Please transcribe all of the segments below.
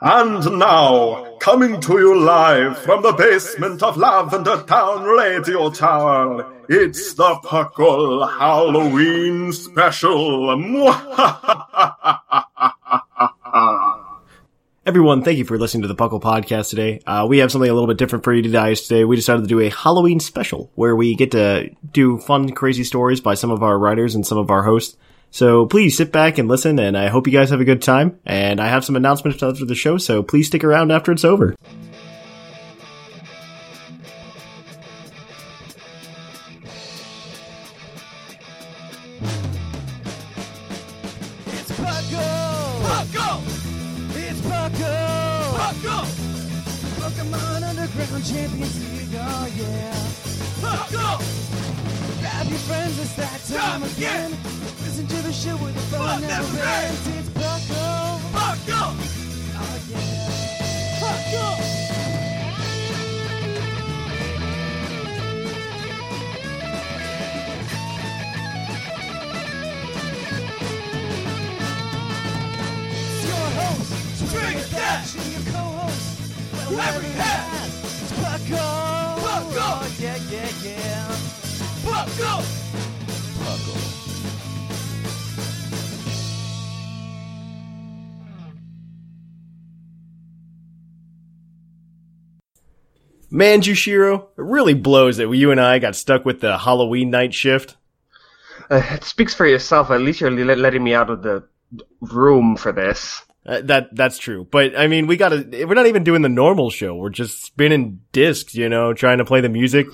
And now, coming to you live from the basement of Lavender Town Radio Tower, it's the Puckle Halloween Special. Everyone, thank you for listening to the Puckle Podcast today. Uh, we have something a little bit different for you guys today. We decided to do a Halloween special where we get to do fun, crazy stories by some of our writers and some of our hosts. So please sit back and listen, and I hope you guys have a good time. And I have some announcements after the show, so please stick around after it's over. Friends, it's that time again! Listen to the show where the fun never ends! It's Puckle! Puckle! Oh yeah! Puckle! It's your host, String Dash, and your co-host, whoever you have. It's Puckle! Puckle! Oh, yeah, yeah, yeah! Puckle! Puckle. Man, Jushiro, it really blows that you and I got stuck with the Halloween night shift. Uh, it speaks for yourself. At least you're letting me out of the room for this. Uh, that that's true, but I mean, we gotta. We're not even doing the normal show. We're just spinning discs, you know, trying to play the music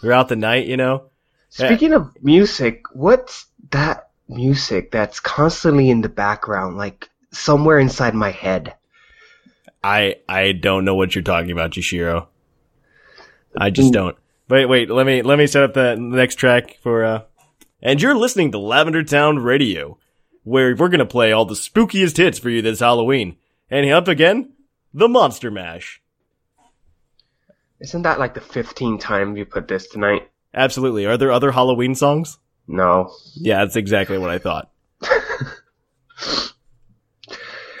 throughout the night, you know. Speaking of music, what's that music that's constantly in the background, like somewhere inside my head? I I don't know what you're talking about, Jushiro. I just don't. Wait, wait. Let me let me set up the next track for. uh And you're listening to Lavender Town Radio, where we're gonna play all the spookiest hits for you this Halloween. And up again, the Monster Mash. Isn't that like the 15th time you put this tonight? Absolutely. Are there other Halloween songs? No. Yeah, that's exactly what I thought.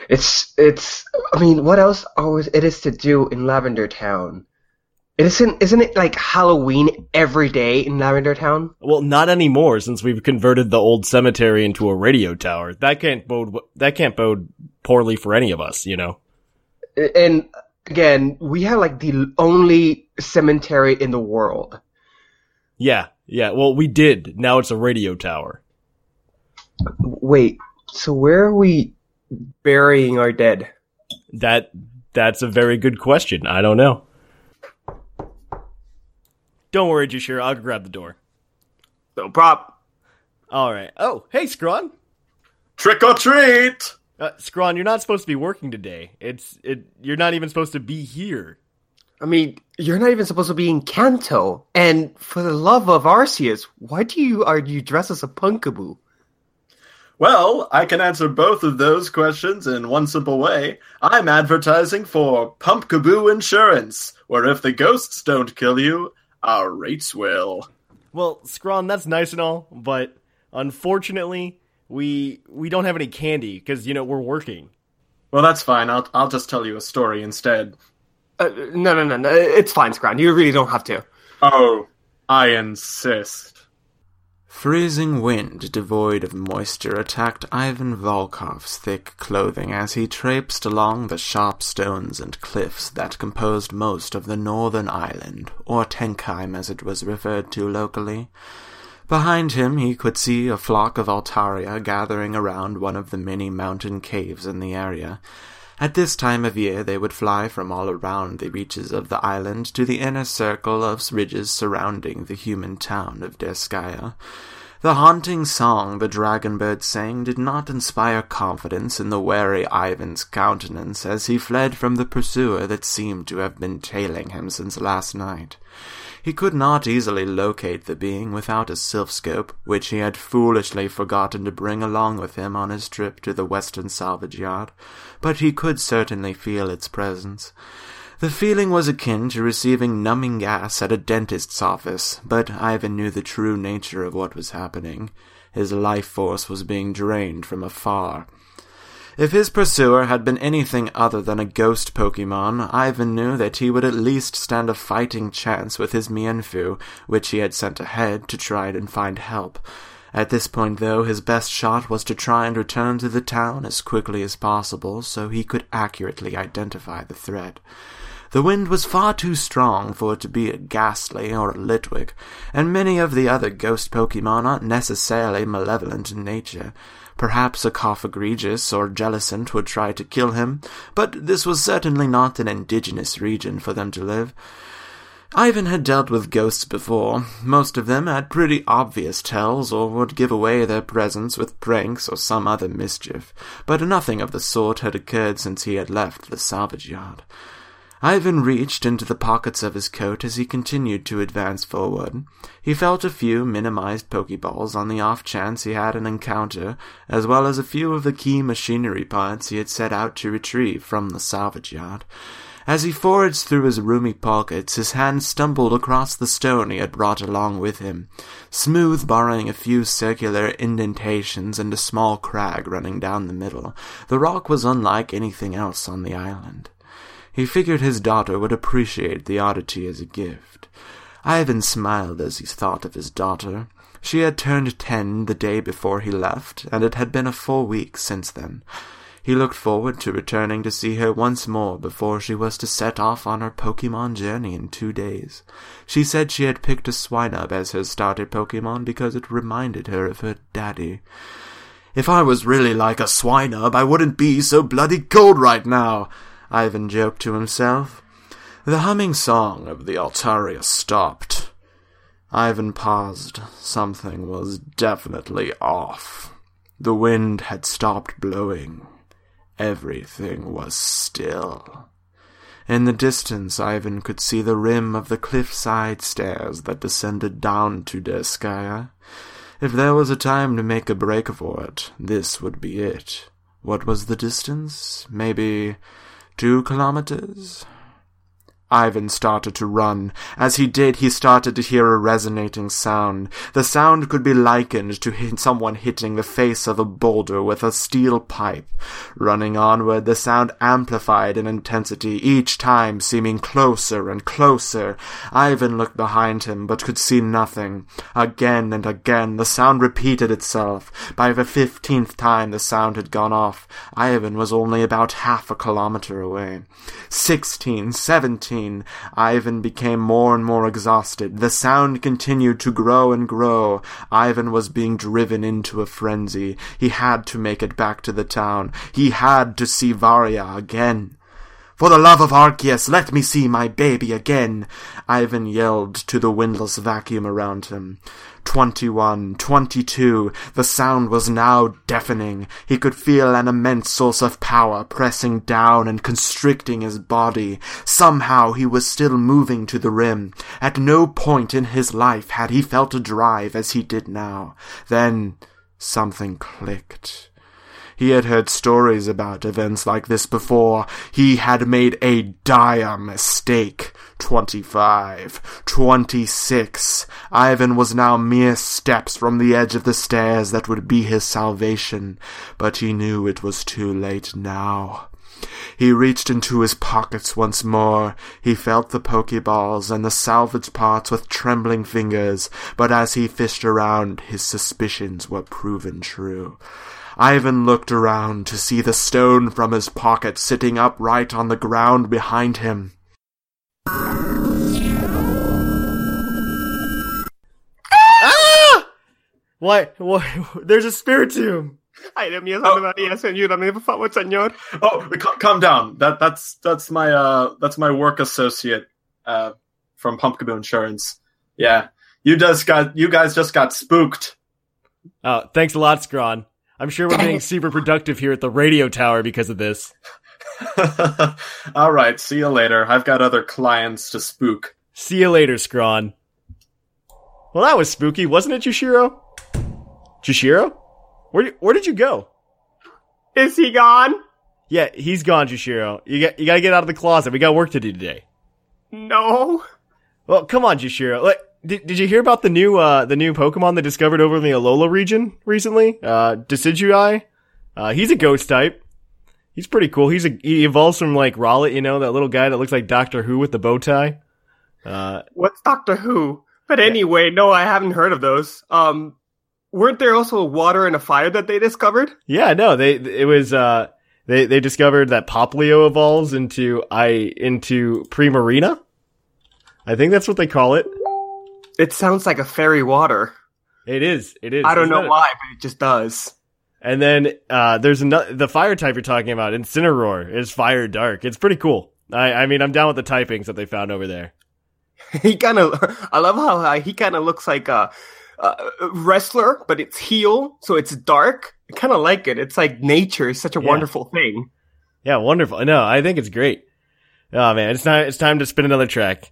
It's it's. I mean, what else always it is to do in Lavender Town? It isn't isn't it like Halloween every day in Lavender Town? Well, not anymore since we've converted the old cemetery into a radio tower. That can't bode that can't bode poorly for any of us, you know. And again, we have like the only cemetery in the world. Yeah, yeah. Well, we did. Now it's a radio tower. Wait, so where are we burying our dead? That that's a very good question. I don't know. Don't worry, Jushiro. I'll grab the door. No prop. All right. Oh, hey, Scrawn. Trick or treat! Uh, Scrawn, you're not supposed to be working today. It's it. You're not even supposed to be here. I mean, you're not even supposed to be in Kanto. And for the love of Arceus, why do you are you dressed as a Pumpkaboo? Well, I can answer both of those questions in one simple way. I'm advertising for Pumpkaboo Insurance, where if the ghosts don't kill you, our rates will. Well, Scrawn, that's nice and all, but unfortunately, we we don't have any candy because you know we're working. Well, that's fine. I'll I'll just tell you a story instead. Uh, no, no, no, no. It's fine, Scran. You really don't have to. Oh, I insist. Freezing wind, devoid of moisture, attacked Ivan Volkov's thick clothing as he traipsed along the sharp stones and cliffs that composed most of the northern island, or Tenkheim as it was referred to locally. Behind him he could see a flock of Altaria gathering around one of the many mountain caves in the area. At this time of year they would fly from all around the reaches of the island to the inner circle of ridges surrounding the human town of Derskaya. The haunting song the dragon bird sang did not inspire confidence in the wary Ivan's countenance as he fled from the pursuer that seemed to have been tailing him since last night. He could not easily locate the being without a Silph Scope, which he had foolishly forgotten to bring along with him on his trip to the western salvage yard, but he could certainly feel its presence. The feeling was akin to receiving numbing gas at a dentist's office, but Ivan knew the true nature of what was happening. His life force was being drained from afar. If his pursuer had been anything other than a ghost Pokemon, Ivan knew that he would at least stand a fighting chance with his Mienfoo, which he had sent ahead to try and find help. At this point, though, his best shot was to try and return to the town as quickly as possible so he could accurately identify the threat. The wind was far too strong for it to be a Gastly or a Litwick, and many of the other ghost Pokemon aren't necessarily malevolent in nature. Perhaps a Cofagrigus or Jellicent would try to kill him, but this was certainly not an indigenous region for them to live. Ivan had dealt with ghosts before. Most of them had pretty obvious tells or would give away their presence with pranks or some other mischief, but nothing of the sort had occurred since he had left the salvage yard. Ivan reached into the pockets of his coat as he continued to advance forward. He felt a few minimized Pokeballs on the off chance he had an encounter, as well as a few of the key machinery parts he had set out to retrieve from the salvage yard. As he foraged through his roomy pockets, his hand stumbled across the stone he had brought along with him, smooth barring a few circular indentations and a small crag running down the middle. The rock was unlike anything else on the island. He figured his daughter would appreciate the oddity as a gift. Ivan smiled as he thought of his daughter. She had turned ten the day before he left, and it had been a full week since then. He looked forward to returning to see her once more before she was to set off on her Pokemon journey in two days. She said she had picked a Swinub as her starter Pokemon because it reminded her of her daddy. If I was really like a Swinub, I wouldn't be so bloody cold right now. Ivan joked to himself. The humming song of the Altaria stopped. Ivan paused. Something was definitely off. The wind had stopped blowing. Everything was still. In the distance, Ivan could see the rim of the cliffside stairs that descended down to Derskaya. If there was a time to make a break for it, this would be it. What was the distance? Maybe Two kilometers? Ivan started to run. As he did, he started to hear a resonating sound. The sound could be likened to hit someone hitting the face of a boulder with a steel pipe. Running onward, the sound amplified in intensity, each time seeming closer and closer. Ivan looked behind him, but could see nothing. Again and again, the sound repeated itself. By the fifteenth time the sound had gone off, Ivan was only about half a kilometer away. Sixteen, seventeen, Ivan became more and more exhausted. The sound continued to grow and grow. Ivan was being driven into a frenzy. He had to make it back to the town. He had to see Varia again. For the love of Arceus, let me see my baby again! Ivan yelled to the windless vacuum around him. Twenty-one, twenty-two, the sound was now deafening. He could feel an immense source of power pressing down and constricting his body. Somehow he was still moving to the rim. At no point in his life had he felt a drive as he did now. Then something clicked. He had heard stories about events like this before. He had made a dire mistake. Twenty-five. Twenty-six. Ivan was now mere steps from the edge of the stairs that would be his salvation, but he knew it was too late now. He reached into his pockets once more. He felt the pokeballs and the salvage parts with trembling fingers, but as he fished around, his suspicions were proven true. Ivan looked around to see the stone from his pocket sitting upright on the ground behind him. Ah! Why? Why? There's a spiritomb. Ay, Dios mío, Oh. María, ayúdame, por favor, señor. Oh, cal- calm down. That that's that's my uh that's my work associate uh from Pumpkaboo Insurance. Yeah, you just got you guys just got spooked. Oh, thanks a lot, Scrawn. I'm sure we're being super productive here at the radio tower because of this. All right, see you later. I've got other clients to spook. See you later, Scrawn. Well, that was spooky, wasn't it, Jushiro? Jushiro? Where where did you go? Is he gone? Yeah, he's gone, Jushiro. You got you got to get out of the closet. We got work to do today. No. Well, come on, Jushiro. Like, did, did you hear about the new uh the new Pokemon they discovered over in the Alola region recently? Uh, Decidueye. Uh, he's a ghost type. He's pretty cool. He's a he evolves from like Rowlet, you know, that little guy that looks like Doctor Who with the bow tie. Uh, What's Doctor Who? But anyway, no, I haven't heard of those. Um, weren't there also a water and a fire that they discovered? yeah, no, they it was uh they they discovered that Poplio evolves into I into Primarina. I think that's what they call it. It sounds like a fairy water. It is. It is. I don't Isn't know that- why, but it just does. And then uh, there's another the fire type you're talking about. Incineroar is fire dark. It's pretty cool. I I mean I'm down with the typings that they found over there. He kind of, I love how uh, he kind of looks like a, a wrestler, but it's heel, so it's dark. I kind of like it. It's like nature is such a Yeah. wonderful thing. Yeah, wonderful. No, I think it's great. Oh man, it's time it's time to spin another track.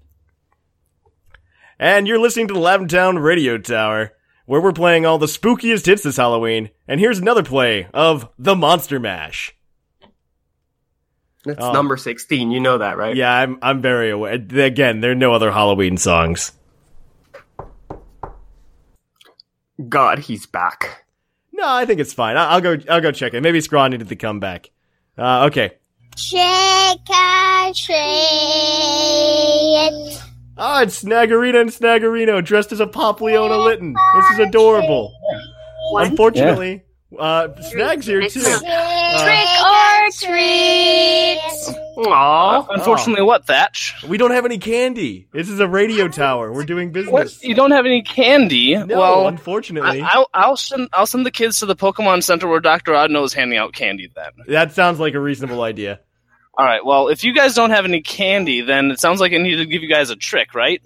And you're listening to the Lavatown Radio Tower, where we're playing all the spookiest hits this Halloween. And here's another play of The Monster Mash. That's Oh. number 16. You know that, right? Yeah, I'm I'm very aware. Again, there are no other Halloween songs. God, he's back. No, I think it's fine. I- I'll go. I'll go check it. Maybe Scraw needed to come back. Uh, okay. Trick or treat. Ah, it's Snaggerino and Snaggerino dressed as a Popliona Litten. This is adorable. Unfortunately, uh, Snag's here too. Trick or treat. Aww. Unfortunately, what, Thatch? We don't have any candy. This is a radio tower. We're doing What? business. You don't have any candy? No, well, unfortunately. I, I'll, I'll send I'll send the kids to the Pokemon Center where Doctor Oddno is handing out candy. Then. that sounds like a reasonable idea. All right. Well, if you guys don't have any candy, then it sounds like I need to give you guys a trick, right?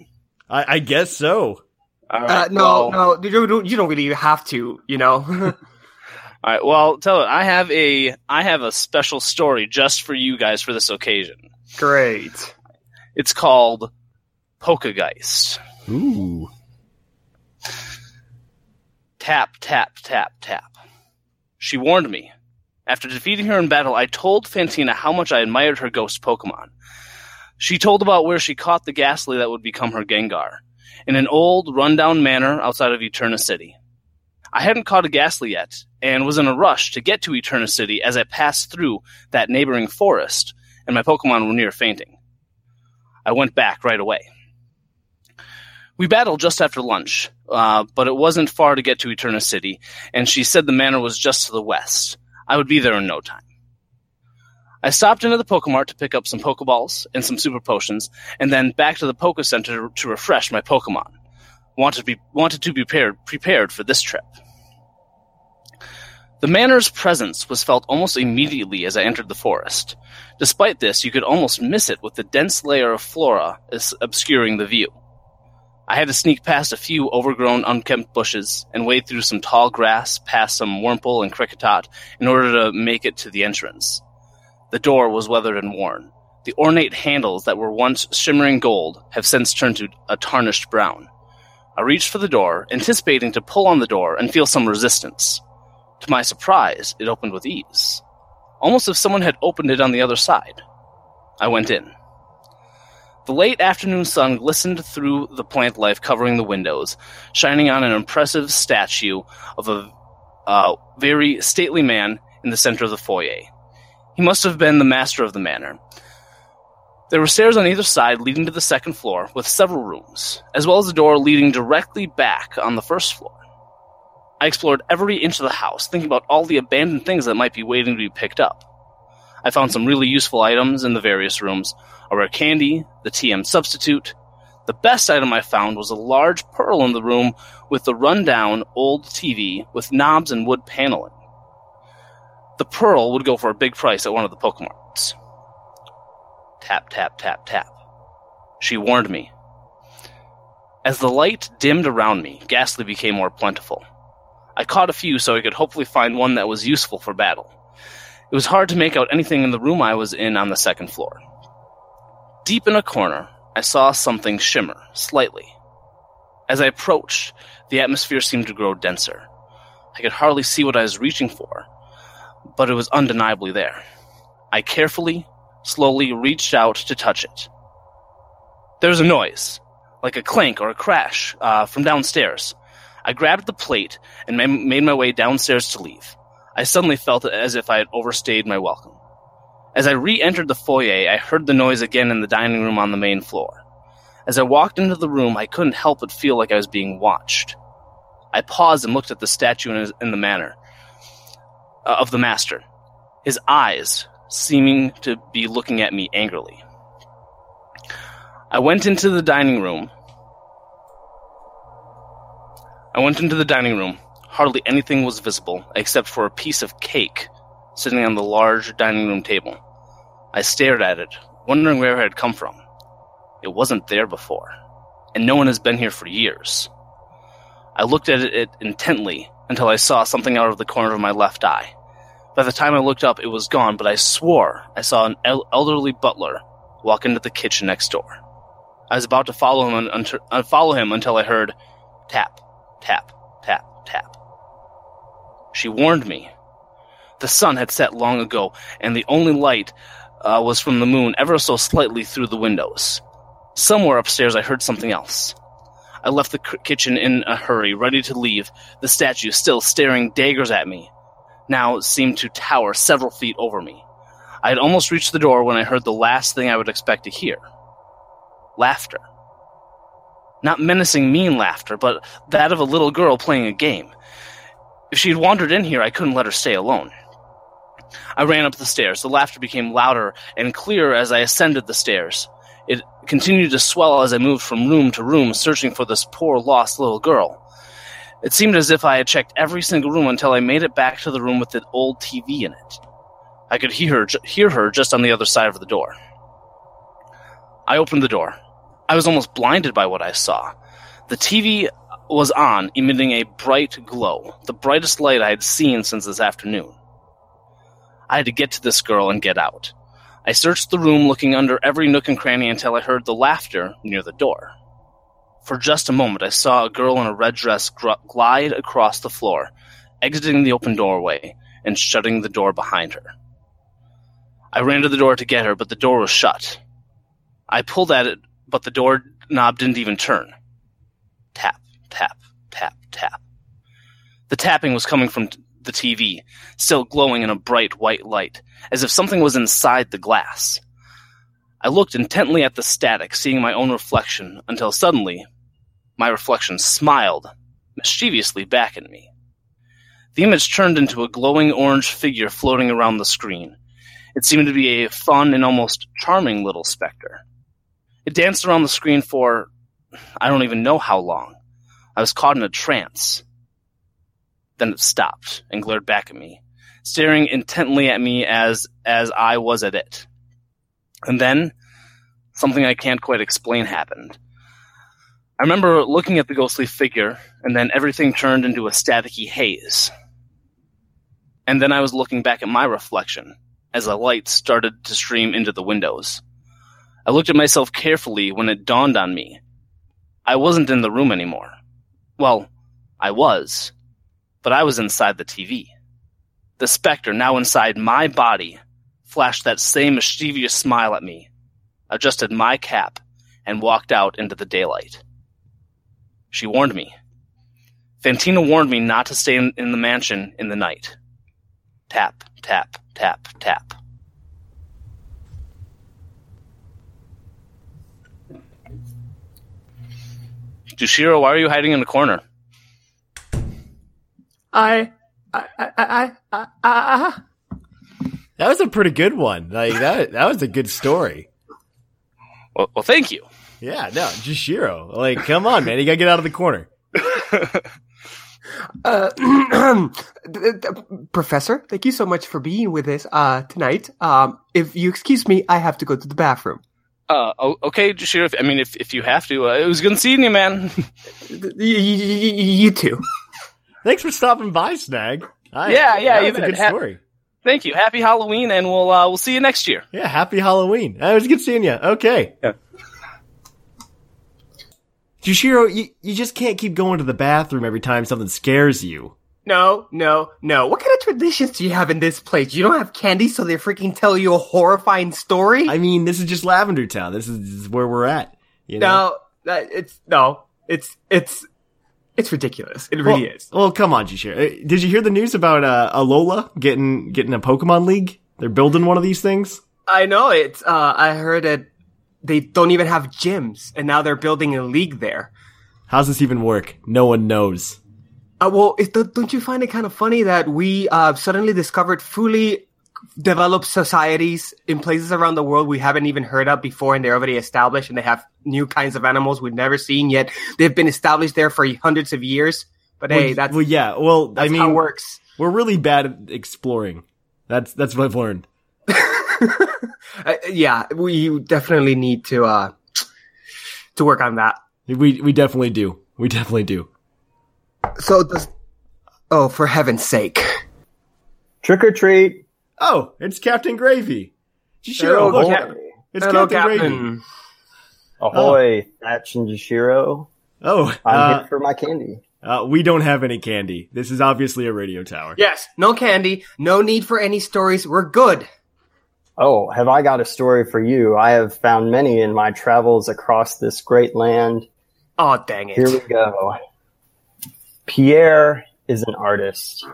I, I guess so. All Uh, no, well, no, you don't, you don't really have to, you know? All right. Well, tell it. I have a I have a special story just for you guys for this occasion. Great. It's called Pokegeist. Ooh. Tap, tap, tap, tap. She warned me. After defeating her in battle, I told Fantina how much I admired her ghost Pokemon. She told about where she caught the Gastly that would become her Gengar, in an old, rundown manor outside of Eterna City. I hadn't caught a Gastly yet, and was in a rush to get to Eterna City as I passed through that neighboring forest, and my Pokemon were near fainting. I went back right away. We battled just after lunch, uh, but it wasn't far to get to Eterna City, and she said the manor was just to the west. I would be there in no time. I stopped into the Pokemart to pick up some Pokeballs and some Super Potions, and then back to the Poke Center to refresh my Pokemon. Wanted to be wanted to be prepared prepared for this trip. The manor's presence was felt almost immediately as I entered the forest. Despite this, you could almost miss it with the dense layer of flora obscuring the view. I had to sneak past a few overgrown, unkempt bushes and wade through some tall grass, past some wurmple and kricketot, in order to make it to the entrance. The door was weathered and worn. The ornate handles that were once shimmering gold have since turned to a tarnished brown. I reached for the door, anticipating to pull on the door and feel some resistance. To my surprise, it opened with ease, almost as if someone had opened it on the other side. I went in. The late afternoon sun glistened through the plant life covering the windows, shining on an impressive statue of a uh, very stately man in the center of the foyer. He must have been the master of the manor. There were stairs on either side leading to the second floor, with several rooms, as well as a door leading directly back on the first floor. I explored every inch of the house, thinking about all the abandoned things that might be waiting to be picked up. I found some really useful items in the various rooms a rare candy, the TM substitute. The best item I found was a large pearl in the room with the rundown old TV with knobs and wood paneling. The pearl would go for a big price at one of the Pokemarts. Tap, tap, tap, tap. She warned me. As the light dimmed around me, Gastly became more plentiful. I caught a few so I could hopefully find one that was useful for battle. It was hard to make out anything in the room I was in on the second floor. Deep in a corner, I saw something shimmer, slightly. As I approached, the atmosphere seemed to grow denser. I could hardly see what I was reaching for, but it was undeniably there. I carefully, slowly reached out to touch it. There was a noise, like a clank or a crash, uh, from downstairs. I grabbed the plate and ma- made my way downstairs to leave. I suddenly felt as if I had overstayed my welcome. As I re entered the foyer, I heard the noise again in the dining room on the main floor. As I walked into the room, I couldn't help but feel like I was being watched. I paused and looked at the statue in, the manner uh, of the master, his eyes seeming to be looking at me angrily. I went into the dining room. I went into the dining room. Hardly anything was visible except for a piece of cake sitting on the large dining room table. I stared at it, wondering where it had come from. It wasn't there before, and no one has been here for years. I looked at it intently until I saw something out of the corner of my left eye. By the time I looked up, it was gone, but I swore I saw an el- elderly butler walk into the kitchen next door. I was about to follow him, un- uh, follow him until I heard tap, tap, tap, tap. She warned me. The sun had set long ago, and the only light uh, was from the moon ever so slightly through the windows. Somewhere upstairs, I heard something else. I left the kitchen in a hurry, ready to leave, the statue still staring daggers at me. Now it seemed to tower several feet over me. I had almost reached the door when I heard the last thing I would expect to hear laughter. Not menacing, mean laughter, but that of a little girl playing a game. If she had wandered in here, I couldn't let her stay alone. I ran up the stairs. The laughter became louder and clearer as I ascended the stairs. It continued to swell as I moved from room to room, searching for this poor lost little girl. It seemed as if I had checked every single room until I made it back to the room with the old TV in it. I could hear her, hear her just on the other side of the door. I opened the door. I was almost blinded by what I saw. The TV was on, emitting a bright glow, the brightest light I had seen since this afternoon. I had to get to this girl and get out. I searched the room, looking under every nook and cranny until I heard the laughter near the door. For just a moment, I saw a girl in a red dress glide across the floor, exiting the open doorway and shutting the door behind her. I ran to the door to get her, but the door was shut. I pulled at it, but the door knob didn't even turn. Tap, tap, tap, tap. The tapping was coming from t- the TV, still glowing in a bright white light, as if something was inside the glass. I looked intently at the static, seeing my own reflection, until suddenly my reflection smiled mischievously back at me. The image turned into a glowing orange figure floating around the screen. It seemed to be a fun and almost charming little specter. It danced around the screen for I don't even know how long. I was caught in a trance. Then it stopped and glared back at me, staring intently at me as as I was at it. And then something I can't quite explain happened. I remember looking at the ghostly figure, and then everything turned into a staticky haze. And then I was looking back at my reflection as a light started to stream into the windows. I looked at myself carefully when it dawned on me. I wasn't in the room anymore. Well, I was, but I was inside the TV. The specter, now inside my body, flashed that same mischievous smile at me, adjusted my cap, and walked out into the daylight. She warned me. Fantina warned me not to stay in, in the mansion in the night. Tap, tap, tap, tap. Jushiro, why are you hiding in the corner? I, I, I, I, I, I, That was a pretty good one. Like that. That was a good story. Well, well thank you. Yeah. No, Jishiro. Like, come on, man. You gotta get out of the corner. Uh, Professor, thank you so much for being with us uh, tonight. Um, if you excuse me, I have to go to the bathroom. Uh, okay, Jushiro. I mean, if if you have to, uh, it was good seeing you, man. You too. Thanks for stopping by, Snag. I, Yeah, yeah, that you was a good Ha- story. Thank you. Happy Halloween, and we'll uh, we'll see you next year. Yeah, happy Halloween. Uh, It was good seeing you. Okay. Yeah. Jushiro, you, you just can't keep going to the bathroom every time something scares you. No, no, no. What kind of traditions do you have in this place? You don't have candy, so they freaking tell you a horrifying story? I mean, this is just Lavender Town. This is, this is where we're at. You know? no, it's no, it's it's it's ridiculous. It really well, is. Well, come on, Jushiro. Uh, Did you hear the news about uh, Alola getting getting a Pokemon League? They're building one of these things. I know it's. Uh, I heard that they don't even have gyms, and now they're building a league there. How's this even work? No one knows. Uh, well, it, don't you find it kind of funny that we uh, suddenly discovered fully developed societies in places around the world we haven't even heard of before, and they're already established, and they have new kinds of animals we've never seen yet. They've been established there for hundreds of years. But hey, well, that's well, yeah. Well, that's I mean, how it works. we're really bad at exploring. That's that's what I've learned. Uh, yeah, we definitely need to uh to work on that. We we definitely do. We definitely do. So does oh, for heaven's sake! Trick or treat. Oh, it's Captain Gravy. Hello, Jushiro, look, Cap- it's hello, Captain, Gravy. Captain. Ahoy, Thatch and Jashiro. Oh, I'm uh, here for my candy. uh, we don't have any candy. This is obviously a radio tower. Yes, no candy, no need for any stories. We're good. Oh, have I got a story for you? I have found many in my travels across this great land. Oh, dang it! Here we go. Pierre is an artist.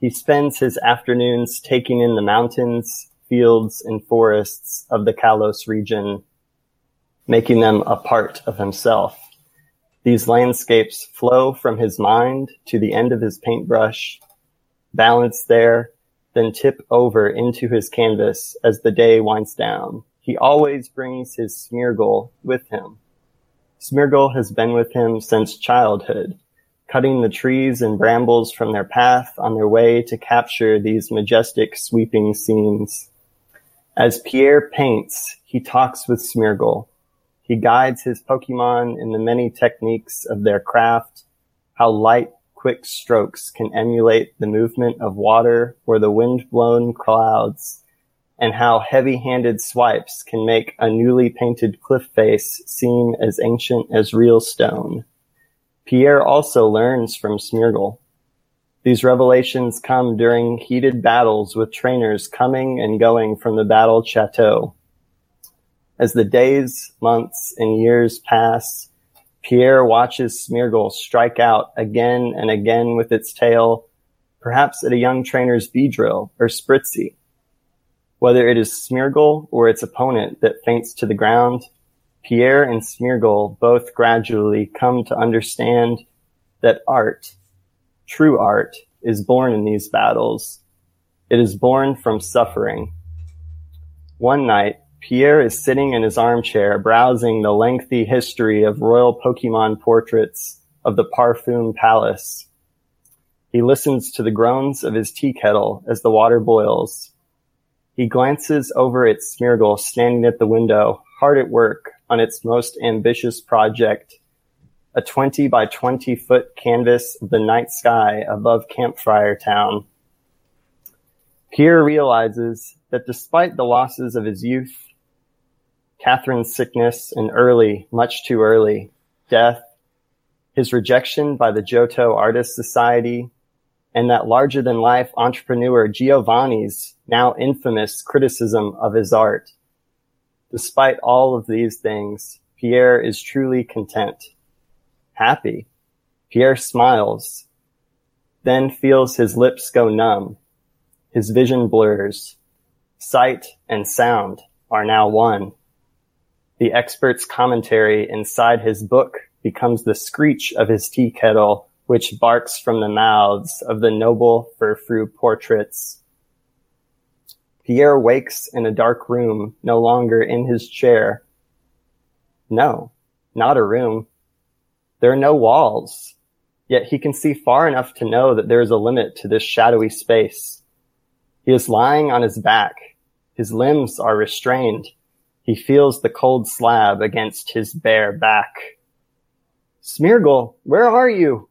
He spends his afternoons taking in the mountains, fields, and forests of the Kalos region, making them a part of himself. These landscapes flow from his mind to the end of his paintbrush, balance there, then tip over into his canvas as the day winds down. He always brings his Smeargle with him. Smeargle has been with him since childhood, cutting the trees and brambles from their path on their way to capture these majestic sweeping scenes. As Pierre paints, he talks with Smeargle. He guides his Pokemon in the many techniques of their craft, how light, quick strokes can emulate the movement of water or the wind-blown clouds, and how heavy-handed swipes can make a newly painted cliff face seem as ancient as real stone. Pierre also learns from Smeargle. These revelations come during heated battles with trainers coming and going from the battle chateau. As the days, months, and years pass, Pierre watches Smeargle strike out again and again with its tail, perhaps at a young trainer's Beedrill or Spritzee. Whether it is Smeargle or its opponent that faints to the ground, Pierre and Smeargle both gradually come to understand that art, true art, is born in these battles. It is born from suffering. One night, Pierre is sitting in his armchair browsing the lengthy history of royal Pokemon portraits of the Parfum Palace. He listens to the groans of his tea kettle as the water boils. He glances over at Smeargle standing at the window, hard at work on its most ambitious project, a 20 by 20 foot canvas of the night sky above Camphrier Town. Pierre realizes that despite the losses of his youth, Catherine's sickness and early, much too early, death, his rejection by the Johto Artist Society, and that larger than life entrepreneur Giovanni's now infamous criticism of his art. Despite all of these things, Pierre is truly content. Happy. Pierre smiles, then feels his lips go numb. His vision blurs. Sight and sound are now one. The expert's commentary inside his book becomes the screech of his tea kettle, which barks from the mouths of the noble Furfrou portraits. Pierre wakes in a dark room, no longer in his chair. No, not a room. There are no walls, yet he can see far enough to know that there is a limit to this shadowy space. He is lying on his back. His limbs are restrained. He feels the cold slab against his bare back. Smeargle, where are you?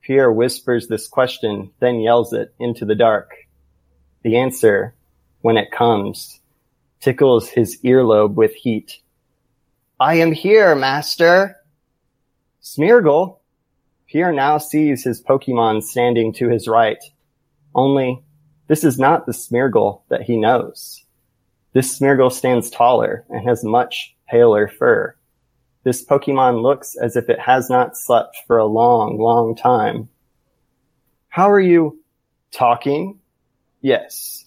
Pierre whispers this question, then yells it into the dark. The answer, when it comes, tickles his earlobe with heat. I am here, master. Smeargle. Pierre now sees his Pokemon standing to his right. Only, this is not the Smeargle that he knows. This Smeargle stands taller and has much paler fur. This Pokemon looks as if it has not slept for a long, long time. How are you talking? Yes.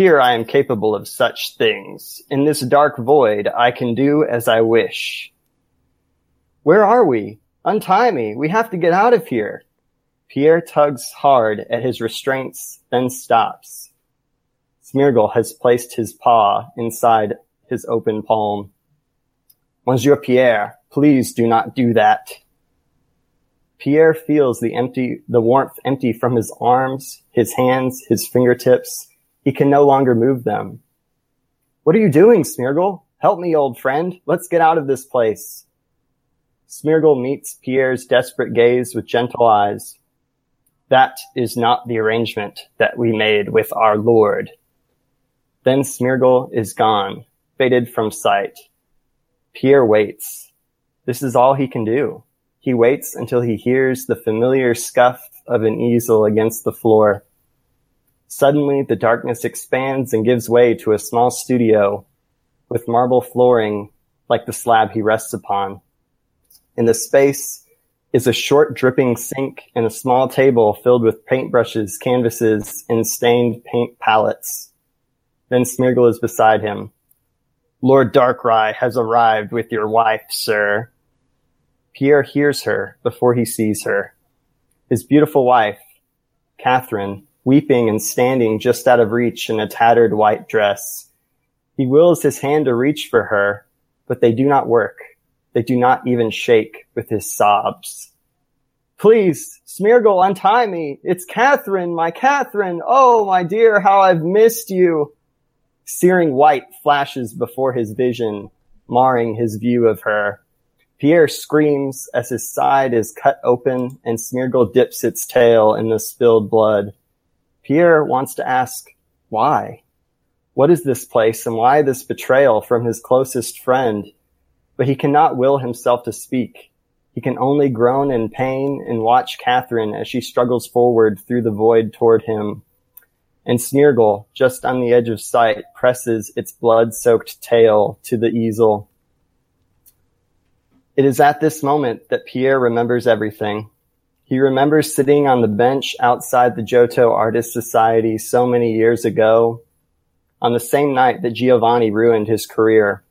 Here I am capable of such things. In this dark void, I can do as I wish. Where are we? Untie me. We have to get out of here. Pierre tugs hard at his restraints, then stops. Smeargle has placed his paw inside his open palm. Monsieur Pierre, please do not do that. Pierre feels the empty, the warmth empty from his arms, his hands, his fingertips. He can no longer move them. What are you doing, Smeargle? Help me, old friend. Let's get out of this place. Smeargle meets Pierre's desperate gaze with gentle eyes. That is not the arrangement that we made with our Lord. Then Smeargle is gone, faded from sight. Pierre waits. This is all he can do. He waits until he hears the familiar scuff of an easel against the floor. Suddenly, the darkness expands and gives way to a small studio with marble flooring like the slab he rests upon. In the space is a short dripping sink and a small table filled with paintbrushes, canvases, and stained paint palettes. Then Smeargle is beside him. Lord Darkrai has arrived with your wife, sir. Pierre hears her before he sees her. His beautiful wife, Catherine, weeping and standing just out of reach in a tattered white dress. He wills his hand to reach for her, but they do not work. They do not even shake with his sobs. Please, Smeargle, untie me. It's Catherine, my Catherine. Oh, my dear, how I've missed you. Searing white flashes before his vision, marring his view of her. Pierre screams as his side is cut open and Smeargle dips its tail in the spilled blood. Pierre wants to ask, why? What is this place and why this betrayal from his closest friend? But he cannot will himself to speak. He can only groan in pain and watch Catherine as she struggles forward through the void toward him. And Smeargle, just on the edge of sight, presses its blood-soaked tail to the easel. It is at this moment that Pierre remembers everything. He remembers sitting on the bench outside the Johto Artist Society so many years ago, on the same night that Giovanni ruined his career.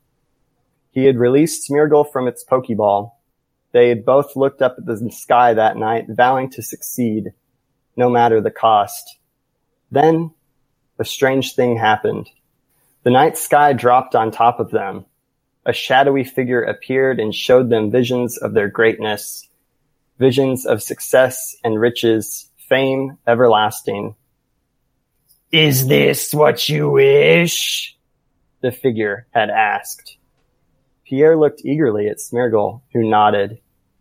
He had released Smeargle from its Pokeball. They had both looked up at the sky that night, vowing to succeed, no matter the cost. Then, a strange thing happened. The night sky dropped on top of them. A shadowy figure appeared and showed them visions of their greatness, visions of success and riches, fame everlasting. Is this what you wish? The figure had asked. Pierre looked eagerly at Smeargle, who nodded.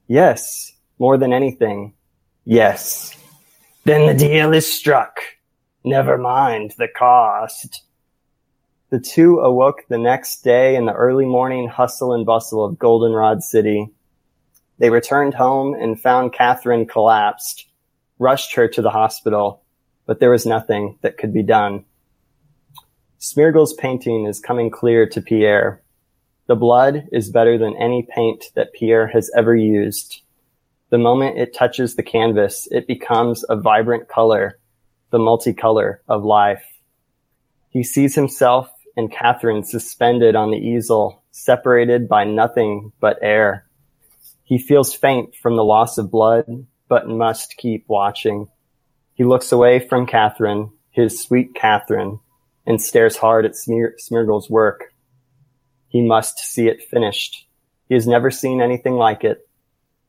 Yes, more than anything. Yes. Then the deal is struck. Never mind the cost. The two awoke the next day in the early morning hustle and bustle of Goldenrod City. They returned home and found Catherine collapsed, rushed her to the hospital, but there was nothing that could be done. Smeargle's painting is coming clear to Pierre. The blood is better than any paint that Pierre has ever used. The moment it touches the canvas, it becomes a vibrant color, the multicolor of life. He sees himself and Catherine suspended on the easel, separated by nothing but air. He feels faint from the loss of blood, but must keep watching. He looks away from Catherine, his sweet Catherine, and stares hard at Smear- work. He must see it finished. He has never seen anything like it.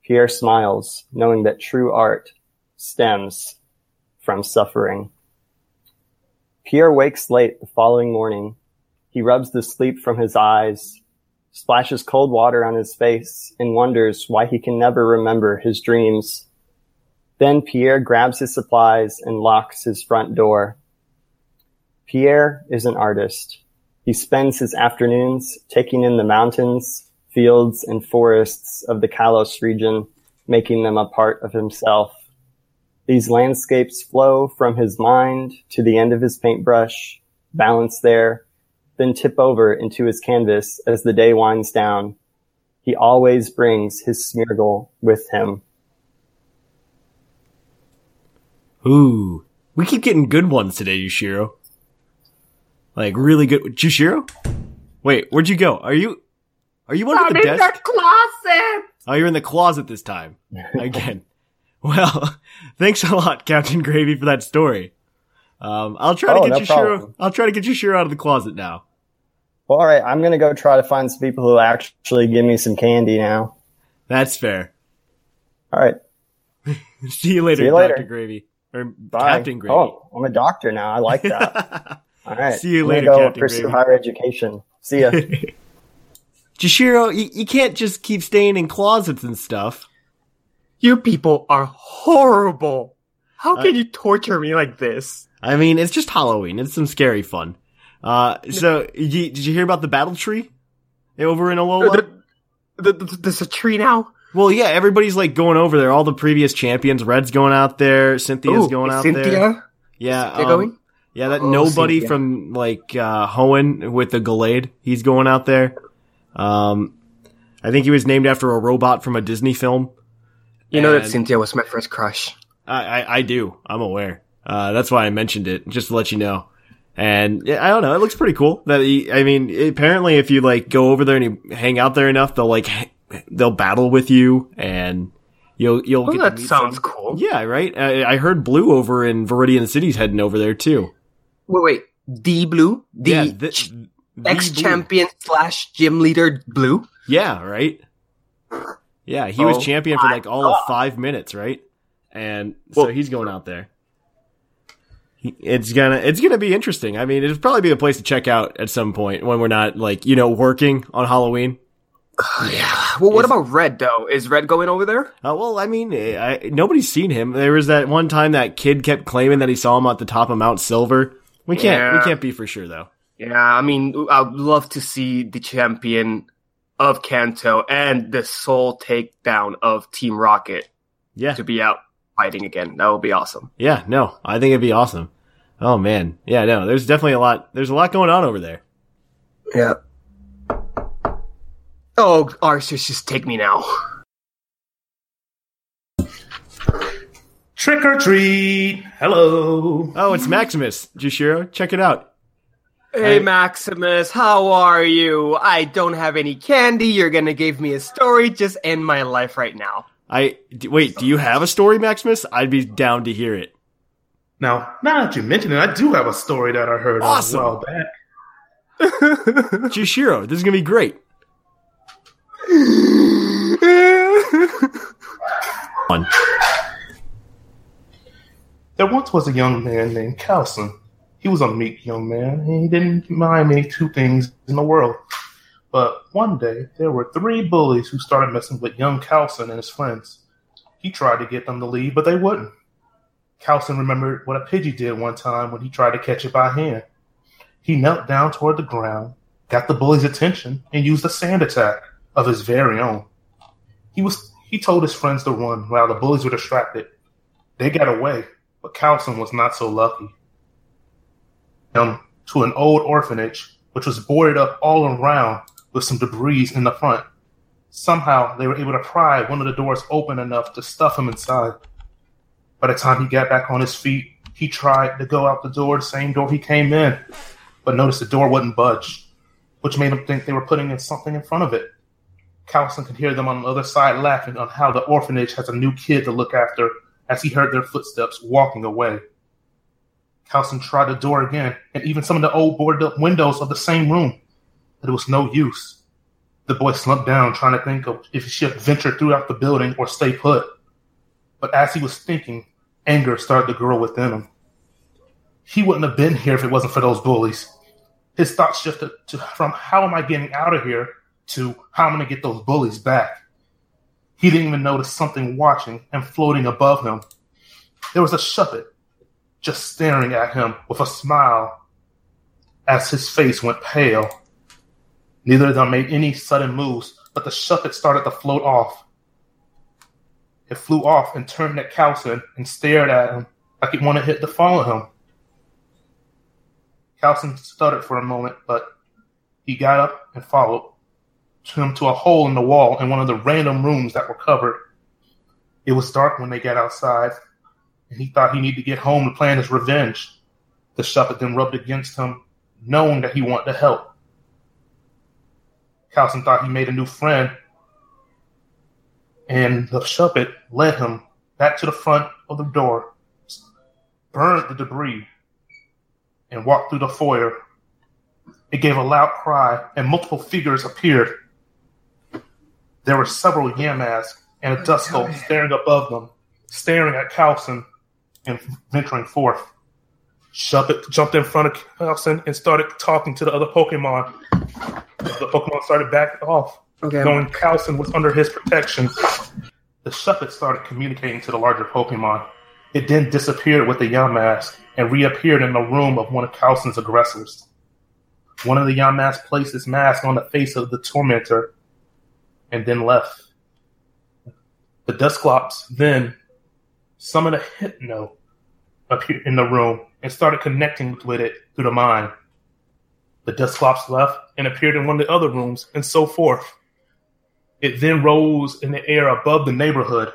Pierre smiles, knowing that true art stems from suffering. Pierre wakes late the following morning. He rubs the sleep from his eyes, splashes cold water on his face, and wonders why he can never remember his dreams. Then Pierre grabs his supplies and locks his front door. Pierre is an artist. He spends his afternoons taking in the mountains, fields, and forests of the Kalos region, making them a part of himself. These landscapes flow from his mind to the end of his paintbrush, balance there, then tip over into his canvas as the day winds down. He always brings his smeargle with him. Ooh, we keep getting good ones today, Yushiro. Like really good. Jushiro? Wait, where'd you go? Are you are you under I'm the in desk? the closet. Oh, you're in the closet this time. Again. well, thanks a lot, Captain Gravy, for that story. Um, I'll try Oh, to get no Yushiro. problem. I'll try to get Yushiro out of the closet now. Well, all right, I'm gonna go try to find some people who actually give me some candy now. That's fair. All right, See you later, See you later. Dr. Gravy. Or bye. Captain Gravy. Oh, I'm a doctor now. I like that. all right, See you I'm gonna later, go Captain pursue Gravy. higher education. See ya. Jashiro, you, you can't just keep staying in closets and stuff. You people are horrible. How Uh, can you torture me like this? I mean, it's just Halloween. It's some scary fun. Uh, so you, did you hear about the battle tree over in Alola? The, the, the, there's a tree now. Well, yeah, everybody's like going over there. All the previous champions, Red's going out there, Cynthia's Ooh, going out Cynthia? there. Yeah, Cynthia um, going? Yeah, that Oh, nobody Cynthia. from like uh Hoenn with the Gallade, he's going out there. Um, I think he was named after a robot from a Disney film. You know that Cynthia was my first crush. I, I, I do. I'm aware. Uh, that's why I mentioned it, just to let you know. And yeah, I don't know. It looks pretty cool. That he, I mean, apparently, if you like go over there and you hang out there enough, they'll like they'll battle with you, and you'll you'll Oh, get. that sounds some- cool. Yeah, right. I, I heard Blue over in Viridian City's heading over there too. Wait, wait. D Blue? The yeah, the, the ex Blue. champion slash gym leader Blue? Yeah, right. Yeah, he was Oh champion for like all of five minutes, right? And so he's going out there. It's gonna it's gonna be interesting. I mean, it'll probably be a place to check out at some point when we're not like you know working on Halloween. Yeah. Well, what about Red, though? Is Red going over there? Uh, well, I mean, I, nobody's seen him. There was that one time that kid kept claiming that he saw him at the top of Mount Silver. We can't we can't be for sure though. Yeah, I mean, I'd love to see the champion of Kanto and the sole takedown of Team Rocket Yeah, to be out fighting again. That would be awesome. yeah, no, I think it'd be awesome. Oh man, yeah, no, there's definitely a lot. There's a lot going on over there. Yeah. Oh, Arceus, just take me now. Trick or treat. Hello. Oh, it's Maximus Jushiro. Check it out. Hey, I- Maximus, how are you? I don't have any candy. You're gonna give me a story. Just end my life right now. I d- wait. Do you have a story, Maximus? I'd be down to hear it. Now, now that you mention it, I do have a story that I heard Awesome. a while back. Jushiro, this is gonna be great. One. There once was a young man named Calson. He was a meek young man, and he didn't mind any two things in the world. But one day, there were three bullies who started messing with young Calson and his friends. He tried to get them to leave, but they wouldn't. Calson remembered what a Pidgey did one time when he tried to catch it by hand. He knelt down toward the ground, got the bully's attention, and used a sand attack of his very own. He was he told his friends to run while the bullies were distracted. They got away, but Carlson was not so lucky. Um, to an old orphanage, which was boarded up all around with some debris in the front. Somehow they were able to pry one of the doors open enough to stuff him inside. By the time he got back on his feet, he tried to go out the door, the same door he came in, but noticed the door wouldn't budge, which made him think they were putting in something in front of it. Carlson could hear them on the other side laughing on how the orphanage has a new kid to look after as he heard their footsteps walking away. Carlson tried the door again and even some of the old boarded up windows of the same room, it was no use. The boy slumped down trying to think of if he should venture throughout the building or stay put. But as he was thinking, anger started to grow within him. He wouldn't have been here if it wasn't for those bullies. His thoughts shifted to from how am I getting out of here to how am I'm going to get those bullies back. He didn't even notice something watching and floating above him. there was a Shuppet just staring at him with a smile as his face went pale. Neither of them made any sudden moves, but the Shuppet started to float off. It flew off and turned at Calson and stared at him like it wanted him to follow him. Calson stuttered for a moment, but he got up and followed him to a hole in the wall in one of the random rooms that were covered. It was dark when they got outside, and he thought he needed to get home to plan his revenge. The Shuppet then rubbed against him, knowing that he wanted to help. Calson thought he made a new friend, and the Shuppet led him back to the front of the door, burned the debris, and walked through the foyer. It gave a loud cry, and multiple figures appeared. There were several Yamask and a Duskull staring above them, staring at Calson and venturing forth. Shuppet jumped in front of Calson and started talking to the other Pokemon. The Pokemon started backing off, Okay. knowing Calson was under his protection. The Shuppet started communicating to the larger Pokemon. It then disappeared with the Yamask and reappeared in the room of one of Calson's aggressors. One of the Yamask placed his mask on the face of the tormentor and then left. The Dusclops then summoned a Hypno appeared in the room and started connecting with it through the mind. The Dusclops left and appeared in one of the other rooms, and so forth. It then rose in the air above the neighborhood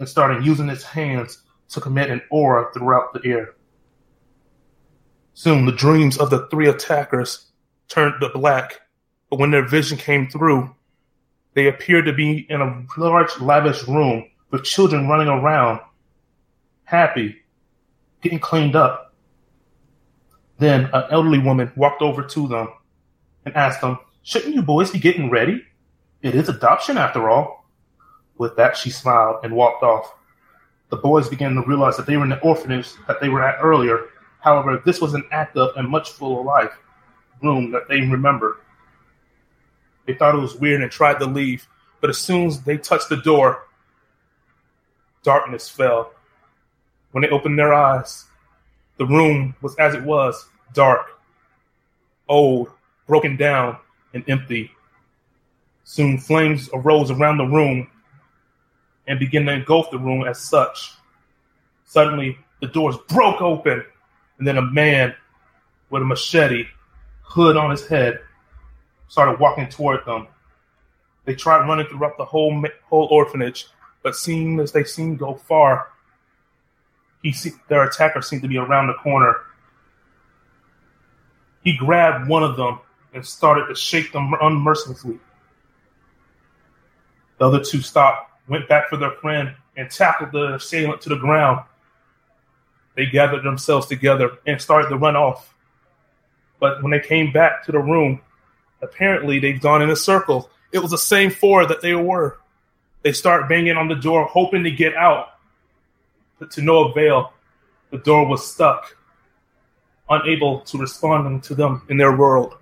and started using its hands to commit an aura throughout the air. Soon, the dreams of the three attackers turned to black, but when their vision came through, they appeared to be in a large, lavish room with children running around, happy, getting cleaned up. Then an elderly woman walked over to them and asked them, Shouldn't you boys be getting ready? It is adoption after all. With that, she smiled and walked off. The boys began to realize that they were in the orphanage that they were at earlier. However, this was an active and much fuller life room that they remembered. They thought it was weird and tried to leave, but as soon as they touched the door, darkness fell. When they opened their eyes, the room was as it was dark, old, broken down, and empty. Soon flames arose around the room and began to engulf the room as such. Suddenly, the doors broke open, and then a man with a machete, hood on his head, started walking toward them. They tried running throughout the whole whole orphanage, but seeing as they seemed to go far, he se- their attacker seemed to be around the corner. He grabbed one of them and started to shake them unmercifully. The other two stopped, went back for their friend, and tackled the assailant to the ground. They gathered themselves together and started to run off. But when they came back to the room, apparently they'd gone in a circle. It was the same four that they were. They start banging on the door, hoping to get out, but to no avail. The door was stuck, unable to respond to them in their world.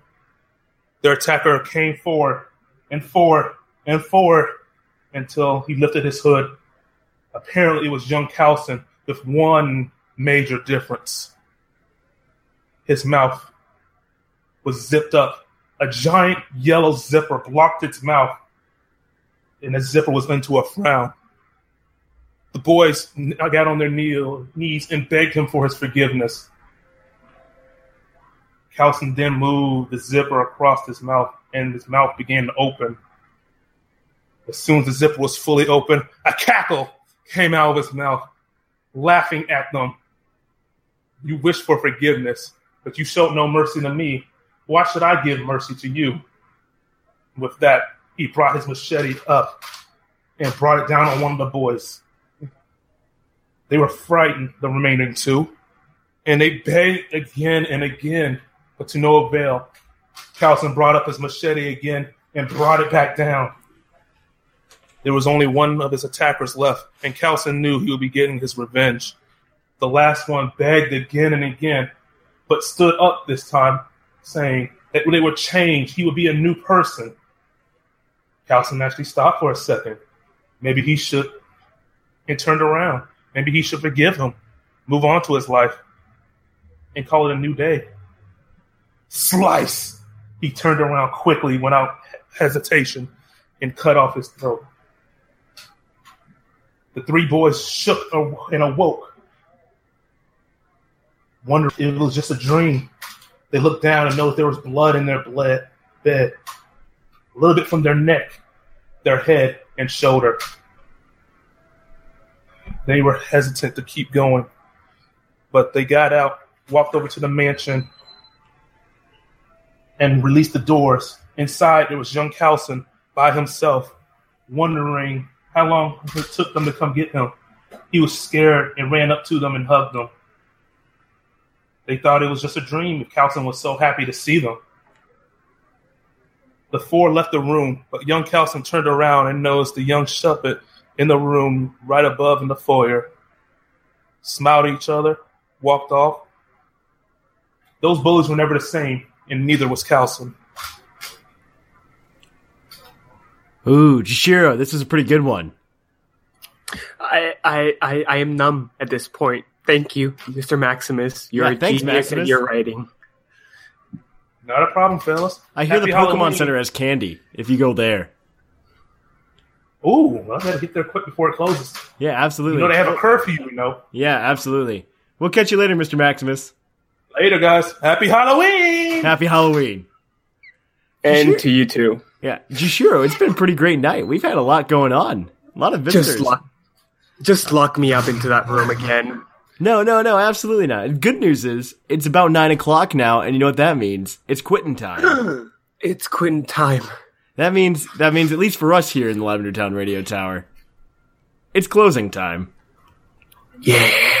Their attacker came forward and forward and forward until he lifted his hood. Apparently, it was young Calson with one major difference. His mouth was zipped up. A giant yellow zipper blocked its mouth, and the zipper was into a frown. The boys got on their knee- knees and begged him for his forgiveness. Calson then moved the zipper across his mouth, and his mouth began to open. As soon as the zipper was fully open, a cackle came out of his mouth, laughing at them. You wish for forgiveness, but you showed no mercy to me. Why should I give mercy to you? With that, he brought his machete up and brought it down on one of the boys. They were frightened, the remaining two, and they begged again and again, but to no avail. Calson brought up his machete again and brought it back down. There was only one of his attackers left, and Calson knew he would be getting his revenge. The last one begged again and again, but stood up this time, saying that they would change, he would be a new person. Calson actually stopped for a second. Maybe he should, and turned around Maybe he should forgive him, move on to his life, and call it a new day. Slice! He turned around quickly without hesitation and cut off his throat. The three boys shook and awoke. wondering if it was just a dream. They looked down and noticed there was blood in their bed, a little bit from their neck, their head, and shoulder. They were hesitant to keep going, but they got out, walked over to the mansion, and released the doors. Inside, there was young Calson by himself, wondering how long it took them to come get him. He was scared and ran up to them and hugged them. They thought it was just a dream if Calson was so happy to see them. The four left the room, but young Calson turned around and noticed the young Shuppet in the room right above in the foyer. Smiled at each other, walked off. Those bullies were never the same, and neither was Calson. Ooh, Jishiro, this is a pretty good one. I, I, I, I am numb at this point. Thank you, Mr. Maximus. You're Yeah, a thanks, genius Maximus. at your writing. Not a problem, fellas. I hear Happy the Pokemon Halloween. Center has candy. If you go there, Ooh, I gotta get there quick before it closes. yeah, absolutely. You know they have a oh. curfew, you know. yeah, absolutely. We'll catch you later, Mr. Maximus. Later, guys. Happy Halloween! Happy Halloween. And Sure. to you too. Yeah, Jishiro, it's been a pretty great night. We've had a lot going on. A lot of visitors. Just lock, just lock me up into that room again. No, no, no, absolutely not. Good news is it's about nine o'clock now, and you know what that means? It's quitting time. It's quitting time. That means that means at least for us here in the Lavender Town Radio Tower, it's closing time. Yeah.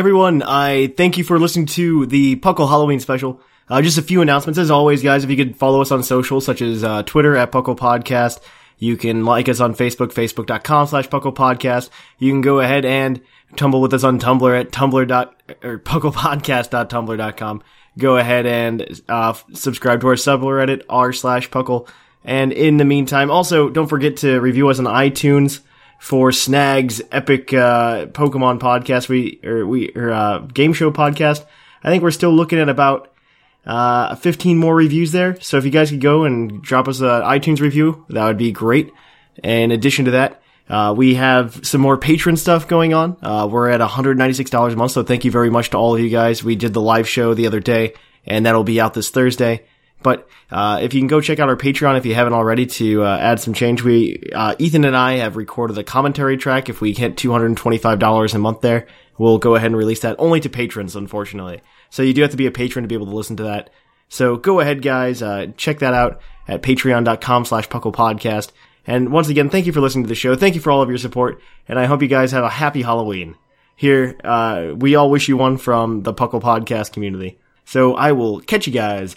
Everyone, I thank you for listening to the Puckle Halloween special. Uh, just a few announcements as always, guys. If you could follow us on social, such as uh, Twitter at Puckle Podcast. You can like us on Facebook, facebook.com slash Puckle Podcast. You can go ahead and tumble with us on Tumblr at tumblr dot, or pucklepodcast.tumblr.com. Go ahead and, uh, subscribe to our subreddit, r slash Puckle. And in the meantime, also, don't forget to review us on iTunes for Snag's epic, uh, Pokemon podcast. We, or we, or, uh, game show podcast. I think we're still looking at about, uh, 15 more reviews there. So if you guys could go and drop us an iTunes review, that would be great. In addition to that, Uh, we have some more patron stuff going on. Uh, we're at $196 a month, so thank you very much to all of you guys. We did the live show the other day, and that'll be out this Thursday. But uh, if you can go check out our Patreon if you haven't already to uh, add some change, we uh, Ethan and I have recorded a commentary track. If we hit two hundred and twenty five dollars a month there, we'll go ahead and release that only to patrons, unfortunately. So you do have to be a patron to be able to listen to that. So go ahead, guys, uh, check that out at patreon.com slash puckle podcast. And once again, thank you for listening to the show. Thank you for all of your support, and I hope you guys have a happy Halloween. Here, uh, we all wish you one from the Puckle podcast community. So I will catch you guys